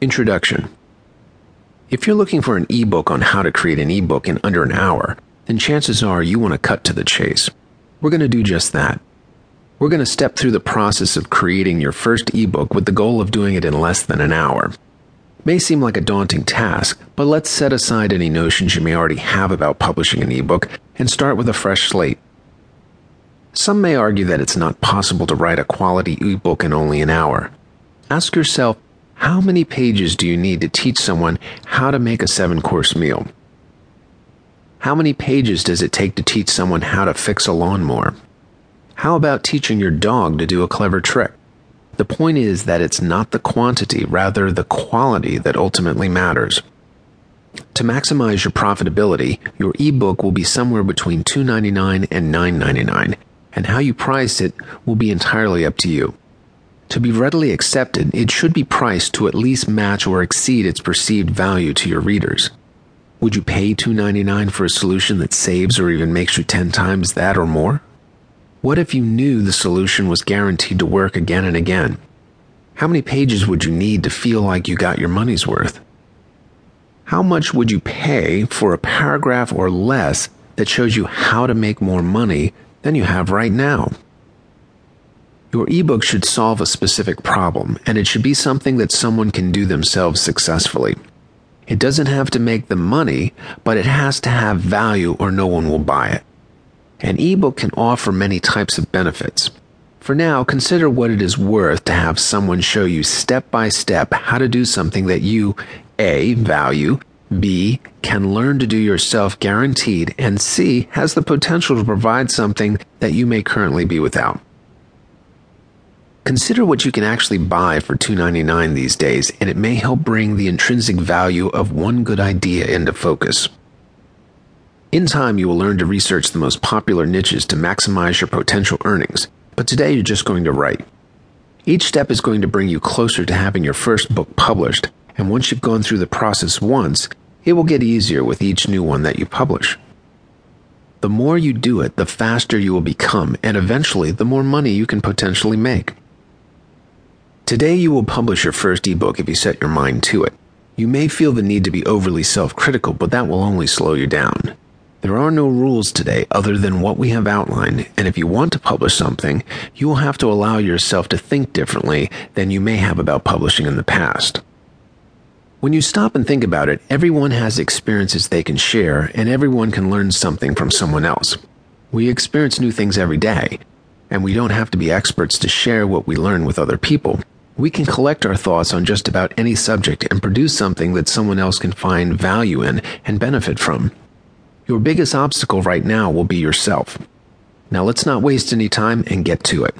Introduction If you're looking for an ebook on how to create an ebook in under an hour, then chances are you want to cut to the chase. We're going to do just that. We're going to step through the process of creating your first ebook with the goal of doing it in less than an hour. May seem like a daunting task, but let's set aside any notions you may already have about publishing an ebook and start with a fresh slate. Some may argue that it's not possible to write a quality ebook in only an hour. Ask yourself, how many pages do you need to teach someone how to make a seven course meal? How many pages does it take to teach someone how to fix a lawnmower? How about teaching your dog to do a clever trick? The point is that it's not the quantity, rather the quality that ultimately matters. To maximize your profitability, your ebook will be somewhere between $2.99 and $9.99, and how you price it will be entirely up to you. To be readily accepted, it should be priced to at least match or exceed its perceived value to your readers. Would you pay $2.99 for a solution that saves or even makes you 10 times that or more? What if you knew the solution was guaranteed to work again and again? How many pages would you need to feel like you got your money's worth? How much would you pay for a paragraph or less that shows you how to make more money than you have right now? Your ebook should solve a specific problem, and it should be something that someone can do themselves successfully. It doesn't have to make them money, but it has to have value or no one will buy it. An ebook can offer many types of benefits. For now, consider what it is worth to have someone show you step by step how to do something that you A. value, B. can learn to do yourself guaranteed, and C. has the potential to provide something that you may currently be without. Consider what you can actually buy for $2.99 these days, and it may help bring the intrinsic value of one good idea into focus. In time, you will learn to research the most popular niches to maximize your potential earnings, but today you're just going to write. Each step is going to bring you closer to having your first book published, and once you've gone through the process once, it will get easier with each new one that you publish. The more you do it, the faster you will become, and eventually, the more money you can potentially make. Today you will publish your first ebook if you set your mind to it. You may feel the need to be overly self critical, but that will only slow you down. There are no rules today other than what we have outlined, and if you want to publish something, you will have to allow yourself to think differently than you may have about publishing in the past. When you stop and think about it, everyone has experiences they can share, and everyone can learn something from someone else. We experience new things every day, and we don't have to be experts to share what we learn with other people. We can collect our thoughts on just about any subject and produce something that someone else can find value in and benefit from. Your biggest obstacle right now will be yourself. Now let's not waste any time and get to it.